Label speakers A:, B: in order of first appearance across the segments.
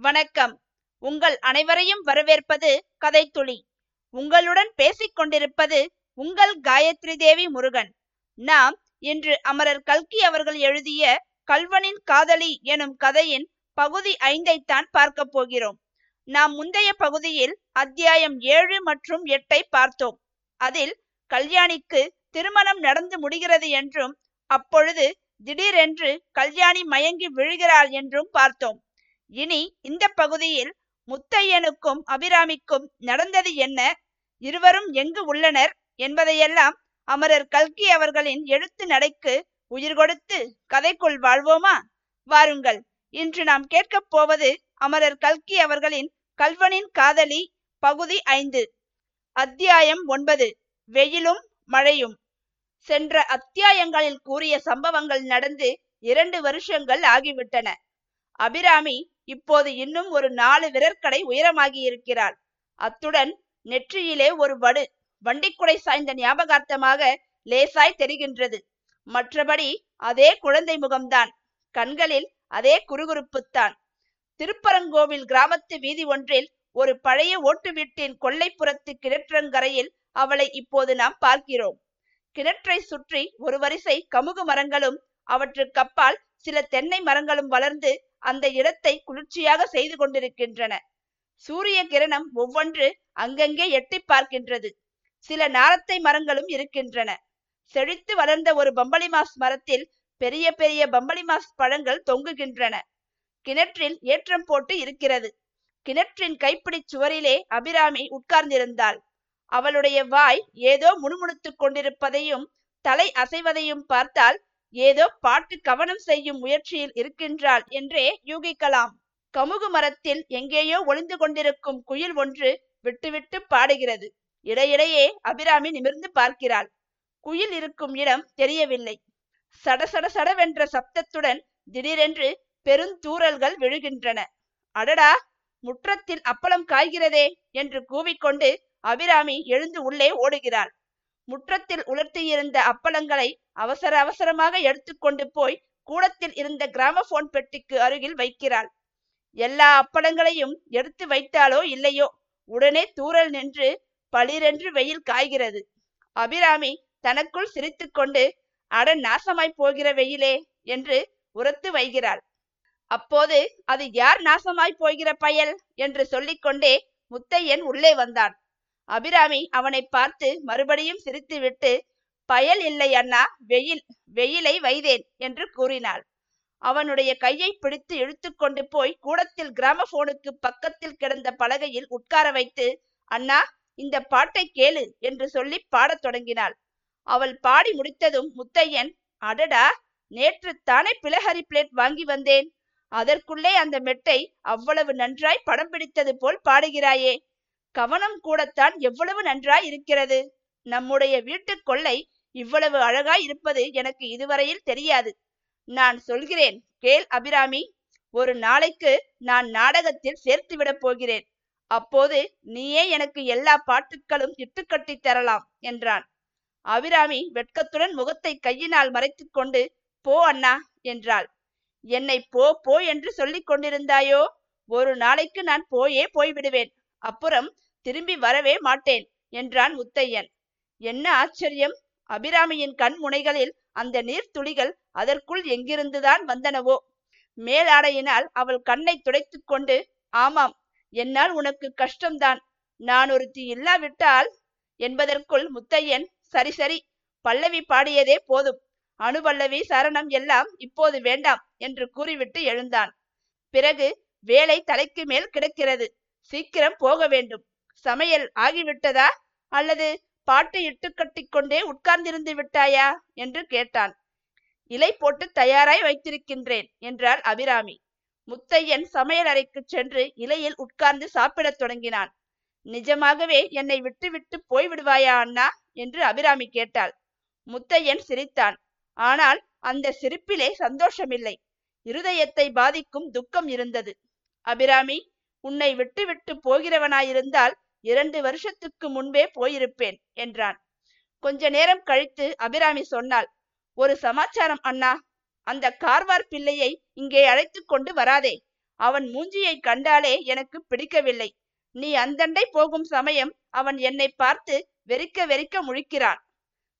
A: வணக்கம். உங்கள் அனைவரையும் வரவேற்பது கதைத்துளி. உங்களுடன் பேசிக் கொண்டிருப்பது உங்கள் காயத்ரி தேவி முருகன். நாம் இன்று அமரர் கல்கி அவர்கள் எழுதிய கல்வனின் காதலி எனும் கதையின் பகுதி ஐந்தைத்தான் பார்க்க போகிறோம். நாம் முந்தைய பகுதியில் அத்தியாயம் ஏழு மற்றும் எட்டை பார்த்தோம். அதில் கல்யாணிக்கு திருமணம் நடந்து முடிகிறது என்றும் அப்பொழுது திடீரென்று கல்யாணி மயங்கி விழுகிறாள் என்றும் பார்த்தோம். இனி இந்த பகுதியில் முத்தையனுக்கும் அபிராமிக்கும் நடந்தது என்ன? இருவரும் எங்கு உள்ளனர் என்பதையெல்லாம் அமரர் கல்கி அவர்களின் எழுத்து நடைக்கு உயிர் கொடுத்து கதைக்குள் வாழ்வோமா? வாருங்கள் இன்று நாம் கேட்கப் போவது அமரர் கல்கி அவர்களின் கல்வனின் காதலி பகுதி ஐந்து அத்தியாயம் ஒன்பது வெயிலும் மழையும். சென்ற அத்தியாயங்களில் கூறிய சம்பவங்கள் நடந்து இரண்டு வருஷங்கள் ஆகிவிட்டன. அபிராமி இப்போது இன்னும் ஒரு நாலு விரற்கடை உயரமாகி இருக்கிறாள். அத்துடன் நெற்றியிலே ஒரு வடு வண்டிக்குடை சாய்ந்த ஞாபகார்த்தமாக லேசாய் தெரிகின்றது. மற்றபடி அதே குழந்தை முகம்தான். கண்களில் அதே குறுகுறுப்புத்தான். திருப்பரங்கோவில் கிராமத்து வீதி ஒன்றில் ஒரு பழைய ஓட்டு வீட்டின் கொல்லைப்புறத்து கிணற்றங்கரையில் அவளை இப்போது நாம் பார்க்கிறோம். கிணற்றை சுற்றி ஒரு வரிசை கமுகு மரங்களும் அவற்றுக்கப்பால் சில தென்னை மரங்களும் வளர்ந்து அந்த இடத்தை குளிர்ச்சியாக செய்து கொண்டிருக்கின்றன. சூரிய கிரணம் ஒவ்வொன்று அங்கங்கே எட்டி பார்க்கின்றது. சில நாரத்தை மரங்களும் இருக்கின்றன. செழித்து வளர்ந்த ஒரு பம்பளிமாஸ் மரத்தில் பெரிய பெரிய பம்பளிமாஸ் பழங்கள் தொங்குகின்றன. கிணற்றில் ஏற்றம் போட்டு இருக்கிறது. கிணற்றின் கைப்பிடி சுவரிலே அபிராமி உட்கார்ந்திருந்தாள். அவளுடைய வாய் ஏதோ முணுமுணுத்துக் கொண்டிருப்பதையும் தலை அசைவதையும் பார்த்தால் ஏதோ பாட்டு கவனம் செய்யும் முயற்சியில் இருக்கின்றாள் என்றே யூகிக்கலாம். கமுகு மரத்தில் எங்கேயோ ஒளிந்து கொண்டிருக்கும் குயில் ஒன்று விட்டுவிட்டு பாடுகிறது. இடையிடையே அபிராமி நிமிர்ந்து பார்க்கிறாள். குயில் இருக்கும் இடம் தெரியவில்லை. சடசட சடவென்ற சப்தத்துடன் திடீரென்று பெருந்தூரல்கள் விழுகின்றன. அடடா! முற்றத்தில் அப்பளம் காய்கிறதே என்று கூவிக்கொண்டு அபிராமி எழுந்து உள்ளே ஓடுகிறாள். முற்றத்தில் உலர்த்தியிருந்த அப்பளங்களை அவசர அவசரமாக எடுத்துக்கொண்டு போய் கூடத்தில் இருந்த கிராமபோன் பெட்டிக்கு அருகில் வைக்கிறாள். எல்லா அப்பளங்களையும் எடுத்து வைத்தாலோ இல்லையோ? உடனே தூரல் நின்று பளிரென்று வெயில் காய்கிறது. அபிராமி தனக்குள் சிரித்துக்கொண்டு அட நாசமாய் போகிற வெயிலே என்று உரத்து வைகிறாள். அப்போது அது யார் நாசமாய் போகிற பயல்? என்று சொல்லிக்கொண்டே முத்தையன் உள்ளே வந்தான். அபிராமி அவனை பார்த்து மறுபடியும் சிரித்துவிட்டு பயல் இல்லை அண்ணா வெயில் வெயிலை வைதேன் என்று கூறினாள். அவனுடைய கையை பிடித்து இழுத்து கொண்டு போய் கூடத்தில் கிராமபோனுக்கு பக்கத்தில் கிடந்த பலகையில் உட்கார வைத்து அண்ணா இந்த பாட்டை கேளு என்று சொல்லி பாடத் தொடங்கினாள். அவள் பாடி முடித்ததும் முத்தையன் அடடா நேற்று தானே பிளஹரி பிளேட் வாங்கி வந்தேன். அதற்குள்ளே அந்த மெட்டை அவ்வளவு நன்றாய் படம் பிடித்தது போல் பாடுகிறாயே. கவனம் கூடத்தான் எவ்வளவு நன்றாய் இருக்கிறது. நம்முடைய வீட்டு கொள்ளை இவ்வளவு அழகாய் இருப்பது எனக்கு இதுவரையில் தெரியாது. நான் சொல்கிறேன் கேள் அபிராமி ஒரு நாளைக்கு நான் நாடகத்தில் சேர்த்து விடப் போகிறேன். அப்போது நீயே எனக்கு எல்லா பாட்டுக்களும் இட்டுக்கட்டி தரலாம் என்றான். அபிராமி வெட்கத்துடன் முகத்தை கையினால் மறைத்து கொண்டு போ அண்ணா என்றாள். என்னை போ போ என்று சொல்லிக் கொண்டிருந்தாயோ? ஒரு நாளைக்கு நான் போயே போய்விடுவேன். அப்புறம் திரும்பி வரவே மாட்டேன் என்றான் முத்தையன். என்ன ஆச்சரியம்? அபிராமியின் கண் முனைகளில் அந்த நீர்த்துளிகள் அதற்குள் எங்கிருந்துதான் வந்தனவோ? மேலாடையினால் அவள் கண்ணை துடைத்து கொண்டு ஆமாம் என்னால் உனக்கு கஷ்டம்தான். நான் ஒருத்தி இல்லாவிட்டால் என்பதற்குள் முத்தையன் சரி சரி பல்லவி பாடியதே போதும். அணுபல்லவி சரணம் எல்லாம் இப்போது வேண்டாம் என்று கூறிவிட்டு எழுந்தான். பிறகு வேலை தலைக்கு மேல் கிடக்கிறது. சீக்கிரம் போக வேண்டும். சமையல் ஆகிவிட்டதா? அல்லது பாட்டு இட்டு கட்டிக்கொண்டே உட்கார்ந்திருந்து விட்டாயா? என்று கேட்டான். இலை போட்டு தயாராய் வைத்திருக்கின்றேன் என்றாள் அபிராமி. முத்தையன் சமையல் அறைக்கு சென்று இலையில் உட்கார்ந்து சாப்பிடத் தொடங்கினான். நிஜமாகவே என்னை விட்டு விட்டு போய்விடுவாயா அண்ணா? என்று அபிராமி கேட்டாள். முத்தையன் சிரித்தான். ஆனால் அந்த சிரிப்பிலே சந்தோஷமில்லை. இருதயத்தை பாதிக்கும் துக்கம் இருந்தது. அபிராமி உன்னை விட்டு விட்டு போகிறவனாயிருந்தால் இரண்டு வருஷத்துக்கு முன்பே போயிருப்பேன் என்றான். கொஞ்ச நேரம் கழித்து அபிராமி சொன்னாள் ஒரு சமாச்சாரம் அண்ணா. அந்த கார்வார் பிள்ளையை இங்கே அழைத்து கொண்டு வராதே. அவன் மூஞ்சியை கண்டாலே எனக்கு பிடிக்கவில்லை. நீ அந்தண்டை போகும் சமயம் அவன் என்னை பார்த்து வெறிக்க வெறிக்க முழிக்கிறான்.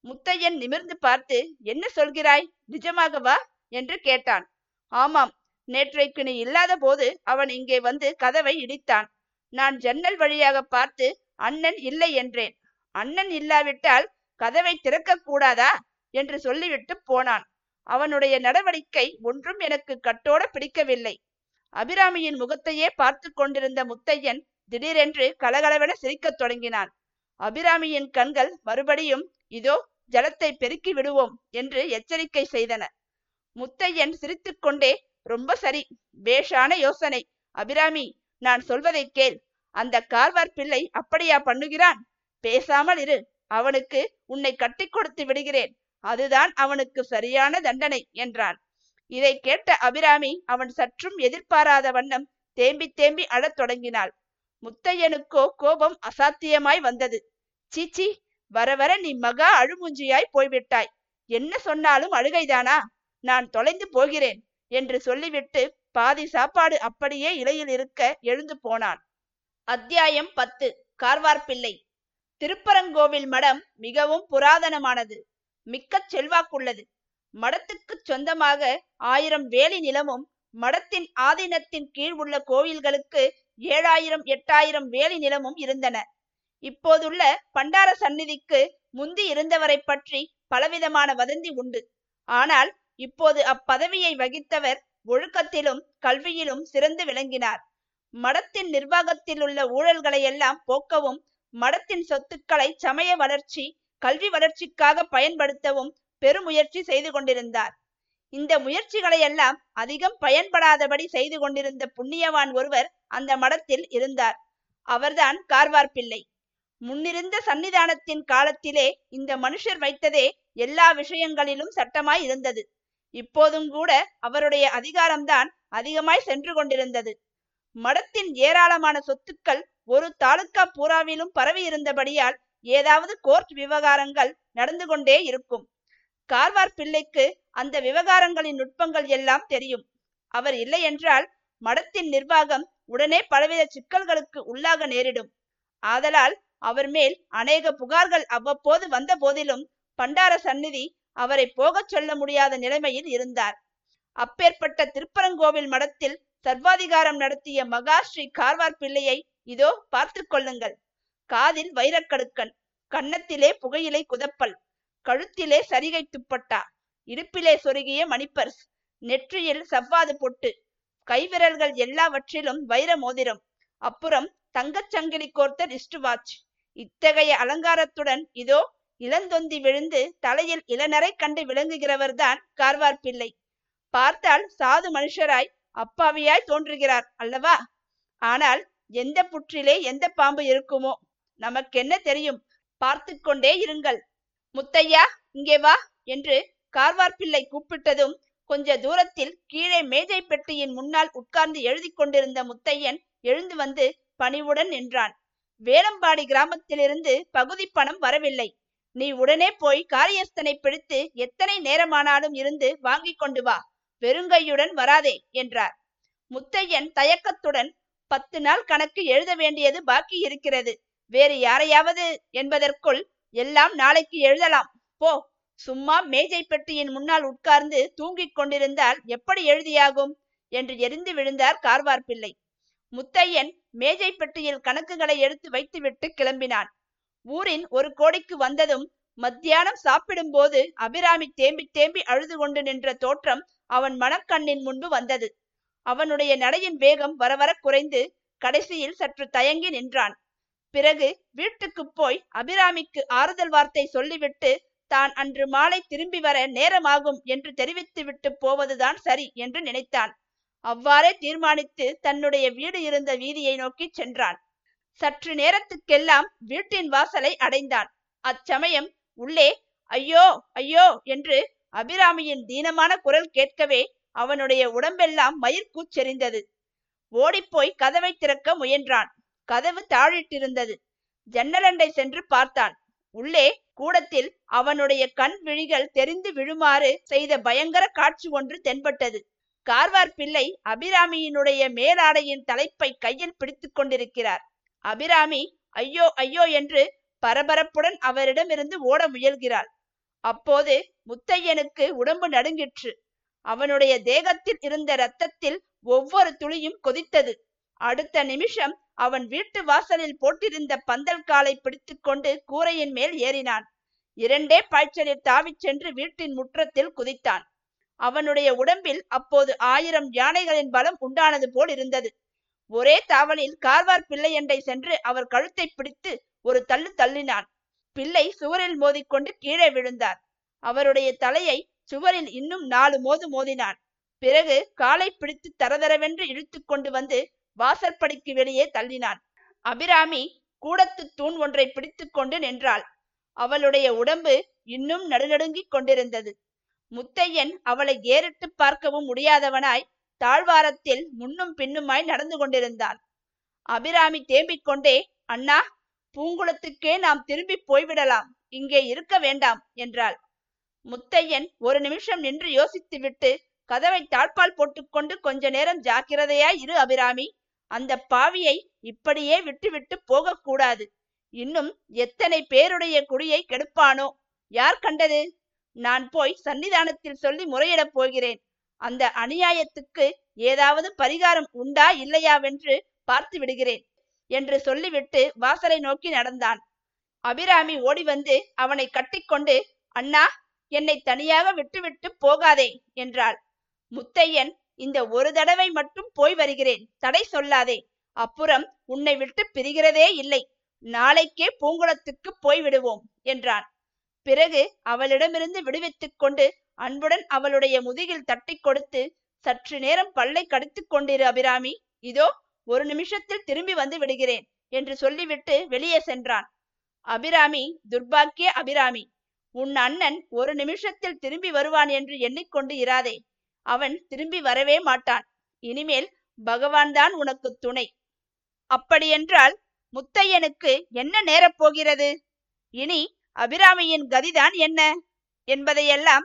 A: முத்தையன் நிமிர்ந்து பார்த்து என்ன சொல்கிறாய்? நிஜமாகவா என்று கேட்டான். ஆமாம். நேற்றைக்கு நீ இல்லாத போது அவன் இங்கே வந்து கதவை இடித்தான். நான் ஜன்னல் வழியாக பார்த்து அண்ணன் இல்லை என்றேன். அண்ணன் இல்லாவிட்டால் கதவை திறக்க கூடாதா? என்று சொல்லிவிட்டு போனான். அவனுடைய நடவடிக்கை ஒன்றும் எனக்கு கட்டோட பிடிக்கவில்லை. அபிராமியின் முகத்தையே பார்த்து கொண்டிருந்த முத்தையன் திடீரென்று கலகலவென சிரிக்கத் தொடங்கினான். அபிராமியின் கண்கள் மறுபடியும் இதோ ஜலத்தை பெருக்கி விடுவோம் என்று எச்சரிக்கை செய்தன. முத்தையன் சிரித்துக்கொண்டே ரொம்ப சரி பேஷான யோசனை. அபிராமி நான் சொல்வதை கேள். அந்த கார்வார் பிள்ளை அப்படியா பண்ணுகிறான்? பேசாமல் இரு. அவனுக்கு உன்னை கட்டி கொடுத்து விடுகிறேன். அதுதான் அவனுக்கு சரியான தண்டனை என்றான். இதை கேட்ட அபிராமி அவன் சற்றும் எதிர்பாராத வண்ணம் தேம்பி தேம்பி அழத் தொடங்கினாள். முத்தையனுக்கோ கோபம் அசாத்தியமாய் வந்தது. சீச்சி வர வர நீ மகா அழுமூஞ்சியாய் போய்விட்டாய். என்ன சொன்னாலும் அழுகைதானா? நான் தொலைந்து போகிறேன் என்று சொல்லிவிட்டு பாதி சாப்பாடு அப்படியே இலையில் இருக்க எழுந்து போனான். அத்தியாயம் பத்து. கார்வார்பிள்ளை திருப்பரங்கோவில் மடம் மிகவும் புராதனமானது. மிக்க செல்வாக்குள்ளது. மடத்துக்கு சொந்தமாக ஆயிரம் வேலி நிலமும் மடத்தின் ஆதீனத்தின் கீழ் உள்ள கோயில்களுக்கு ஏழாயிரம் எட்டாயிரம் வேலி நிலமும் இருந்தன. இப்போதுள்ள பண்டார சந்நிதிக்கு முந்தி இருந்தவரை பற்றி பலவிதமான வதந்தி உண்டு. ஆனால் இப்போது அப்பதவியை வகித்தவர் ஒழுக்கத்திலும் கல்வியிலும் சிறந்து விளங்கினார். மடத்தின் நிர்வாகத்தில் உள்ள ஊழல்களையெல்லாம் போக்கவும் மடத்தின் சொத்துக்களை சமய வளர்ச்சி கல்வி வளர்ச்சிக்காக பயன்படுத்தவும் பெருமுயற்சி செய்து கொண்டிருந்தார். இந்த முயற்சிகளை எல்லாம் அதிகம் பயன்படாதபடி செய்து கொண்டிருந்த புண்ணியவான் ஒருவர் அந்த மடத்தில் இருந்தார். அவர்தான் கார்வார் பிள்ளை. முன்னிருந்த சன்னிதானத்தின் காலத்திலே இந்த மனுஷர் வைத்ததே எல்லா விஷயங்களிலும் சட்டமாய் இருந்தது. இப்போதும் கூட அவருடைய அதிகாரம்தான் அதிகமாய் சென்று கொண்டிருந்தது. மடத்தின் ஏராளமான சொத்துக்கள் ஒரு தாலுக்கா பூராவிலும் பரவி இருந்தபடியால் ஏதாவது கோர்ட் விவகாரங்கள் நடந்து கொண்டே இருக்கும். கார்வார் பிள்ளைக்கு அந்த விவகாரங்களின் நுட்பங்கள் எல்லாம் தெரியும். அவர் இல்லை என்றால் மடத்தின் நிர்வாகம் உடனே பலவித சிக்கல்களுக்கு உள்ளாக நேரிடும். ஆதலால் அவர் மேல் அநேக புகார்கள் அவ்வப்போது வந்த போதிலும் பண்டார சந்நிதி அவரை போகச் சொல்ல முடியாத நிலைமையில் இருந்தார். அப்பேற்பட்ட திருப்பரங்கோவில் மடத்தில் சர்வாதிகாரம் நடத்திய மகா ஸ்ரீ கார்வார் பிள்ளையை இதோ பார்த்து கொள்ளுங்கள். காதில் வைரக்கடுக்கன் கன்னத்திலே புகையிலை குதப்பல் கழுத்திலே சரிகை துப்பட்டா இடுப்பிலே சொருகிய மணிப்பர்ஸ் நெற்றியில் சவ்வாது பொட்டு கைவிரல்கள் எல்லாவற்றிலும் வைர மோதிரம் அப்புறம் தங்கச் சங்கிலி கோர்த்த ரிஸ்ட் வாட்ச். இத்தகைய அலங்காரத்துடன் இதோ இளந்தொந்தி விழுந்து தலையில் இளநரை கண்டு விளங்குகிறவர்தான் கார்வார் பிள்ளை. பார்த்தால் சாது மனுஷராய் அப்பாவியாய் தோன்றுகிறார் அல்லவா? ஆனால் எந்த புற்றிலே எந்த பாம்பு இருக்குமோ? நமக்கென்ன தெரியும்? பார்த்து கொண்டே இருங்கள். முத்தையா இங்கே வா என்று கார்வார் பிள்ளை கூப்பிட்டதும் கொஞ்ச தூரத்தில் கீழே மேஜை பெட்டியின் முன்னால் உட்கார்ந்து எழுதி கொண்டிருந்த முத்தையன் எழுந்து வந்து பணிவுடன் நின்றான். வேலம்பாடி கிராமத்திலிருந்து பகுதி பணம் வரவில்லை. நீ உடனே போய் காரியஸ்தனை பிடித்து எத்தனை நேரமானாலும் இருந்து வாங்கி கொண்டு வா. வெறுங்கையுடன் வராதே என்றார். முத்தையன் தயக்கத்துடன் பத்து நாள் கணக்கு எழுத வேண்டியது பாக்கி இருக்கிறது. வேறு யாரையாவது என்பதற்குள் எல்லாம் நாளைக்கு எழுதலாம். போ. சும்மா மேஜை பெட்டியின் முன்னால் உட்கார்ந்து தூங்கிக் கொண்டிருந்தால் எப்படி எழுதியாகும்? என்று எரிந்து விழுந்தார் கார்வார் பிள்ளை. முத்தையன் மேஜை பெட்டியில் கணக்குகளை எடுத்து வைத்துவிட்டு கிளம்பினான். ஊரின் ஒரு கோடிக்கு வந்ததும் மத்தியானம் சாப்பிடும்போது அபிராமி தேம்பி தேம்பி அழுது கொண்டு நின்ற தோற்றம் அவன் மனக்கண்ணின் முன்பு வந்தது. அவனுடைய நடையின் வேகம் வரவர குறைந்து கடைசியில் சற்று தயங்கி நின்றான். பிறகு வீட்டுக்கு போய் அபிராமிக்கு ஆறுதல் வார்த்தை சொல்லிவிட்டு தான் அன்று மாலை திரும்பி வர நேரமாகும் என்று தெரிவித்துவிட்டு போவதுதான் சரி என்று நினைத்தான். அவ்வாறே தீர்மானித்து தன்னுடைய வீடு இருந்த வீதியை நோக்கி சென்றான். சற்று நேரத்துக்கெல்லாம் வீட்டின் வாசலை அடைந்தான். அச்சமயம் உள்ளே ஐயோ ஐயோ என்று அபிராமியின் தீனமான குரல் கேட்கவே அவனுடைய உடம்பெல்லாம் மயிர்கூச்செறிந்தது ஓடிப்போய் கதவை திறக்க முயன்றான். கதவு தாழிட்டிருந்தது. ஜன்னலண்டை சென்று பார்த்தான். உள்ளே கூடத்தில் அவனுடைய கண் விழிகள் தெரிந்து விழுமாறு செய்த பயங்கர காட்சி ஒன்று தென்பட்டது. கார்வார் பிள்ளை அபிராமியினுடைய மேலாடையின் தலைப்பை கையில் பிடித்து கொண்டிருக்கிறார். அபிராமி ஐயோ ஐயோ என்று பரபரப்புடன் அவரிடமிருந்து ஓட முயல்கிறாள். அப்போது முத்தையனுக்கு உடம்பு நடுங்கிற்று. அவனுடைய தேகத்தில் இருந்த இரத்தத்தில் ஒவ்வொரு துளியும் கொதித்தது. அடுத்த நிமிஷம் அவன் வீட்டு வாசலில் போட்டிருந்த பந்தல் காலை பிடித்துக்கொண்டு கூரையின் மேல் ஏறினான். இரண்டே பாய்ச்சலில் தாவிச் சென்று வீட்டின் முற்றத்தில் குதித்தான். அவனுடைய உடம்பில் அப்போது ஆயிரம் யானைகளின் பலம் உண்டானது போல் இருந்தது. ஒரே தாவலில் கார்வார் பிள்ளையண்டை சென்று அவர் கழுத்தை பிடித்து ஒரு தள்ளு தள்ளினான். பிள்ளை சுவரில் மோதிக்கொண்டு கீழே விழுந்தார். அவருடைய தலையை சுவரில் இன்னும் நாலு மோது மோதினான். பிறகு காலை பிடித்து தரதரவென்று இழுத்து கொண்டு வந்து வாசற்படிக்கு வெளியே தள்ளினான். அபிராமி கூடத்து தூண் ஒன்றை பிடித்து கொண்டு நின்றாள். அவளுடைய உடம்பு இன்னும் நடுநடுங்கிக் கொண்டிருந்தது. முத்தையன் அவளை ஏறிட்டு பார்க்கவும் முடியாதவனாய் தாழ்வாரத்தில் முன்னும் பின்னுமாய் நடந்து கொண்டிருந்தான் அபிராமி தேம்பிக் கொண்டே அண்ணா பூங்குளத்துக்கே நாம் திரும்பி போய்விடலாம். இங்கே இருக்க வேண்டாம் என்றாள். முத்தையன் ஒரு நிமிஷம் நின்று யோசித்துவிட்டு கதவை தாழ்பால் போட்டுக்கொண்டு கொஞ்ச நேரம் ஜாக்கிரதையாய் இரு அபிராமி. அந்த பாவியை இப்படியே விட்டுவிட்டு போகக்கூடாது. இன்னும் எத்தனை பேருடைய குடியை கெடுப்பானோ? யார் கண்டது? நான் போய் சன்னிதானத்தில் சொல்லி முறையிடப் போகிறேன். அந்த அநியாயத்துக்கு ஏதாவது பரிகாரம் உண்டா இல்லையாவென்று பார்த்து விடுகிறேன் என்று சொல்லிவிட்டு வாசலை நோக்கி நடந்தான். அபிராமி ஓடி வந்து அவனை கட்டிக்கொண்டு அண்ணா என்னை தனியாக விட்டுவிட்டு போகாதே என்றாள். முத்தையன் இந்த ஒரு தடவை மட்டும் போய் வருகிறேன். தடை சொல்லாதே. அப்புறம் உன்னை விட்டு பிரிகிறதே இல்லை. நாளைக்கே பூங்குளத்துக்கு போய் விடுவோம் என்றான். பிறகு அவளிடமிருந்து விடுவித்துக் கொண்டு அன்புடன் அவளுடைய முதுகில் தட்டி கொடுத்து சற்று நேரம் பல்லை கடித்துக் கொண்டிரு அபிராமி. இதோ ஒரு நிமிஷத்தில் திரும்பி வந்து விடுகிறேன் என்று சொல்லிவிட்டு வெளியே சென்றான். அபிராமி துர்பாக்கிய அபிராமி உன் அண்ணன் ஒரு நிமிஷத்தில் திரும்பி வருவான் என்று எண்ணிக்கொண்டு இராதே. அவன் திரும்பி வரவே மாட்டான். இனிமேல் பகவான் தான் உனக்கு துணை. அப்படியென்றால் முத்தையனுக்கு என்ன நேரப் போகிறது? இனி அபிராமியின் கதிதான் என்ன? என்பதையெல்லாம்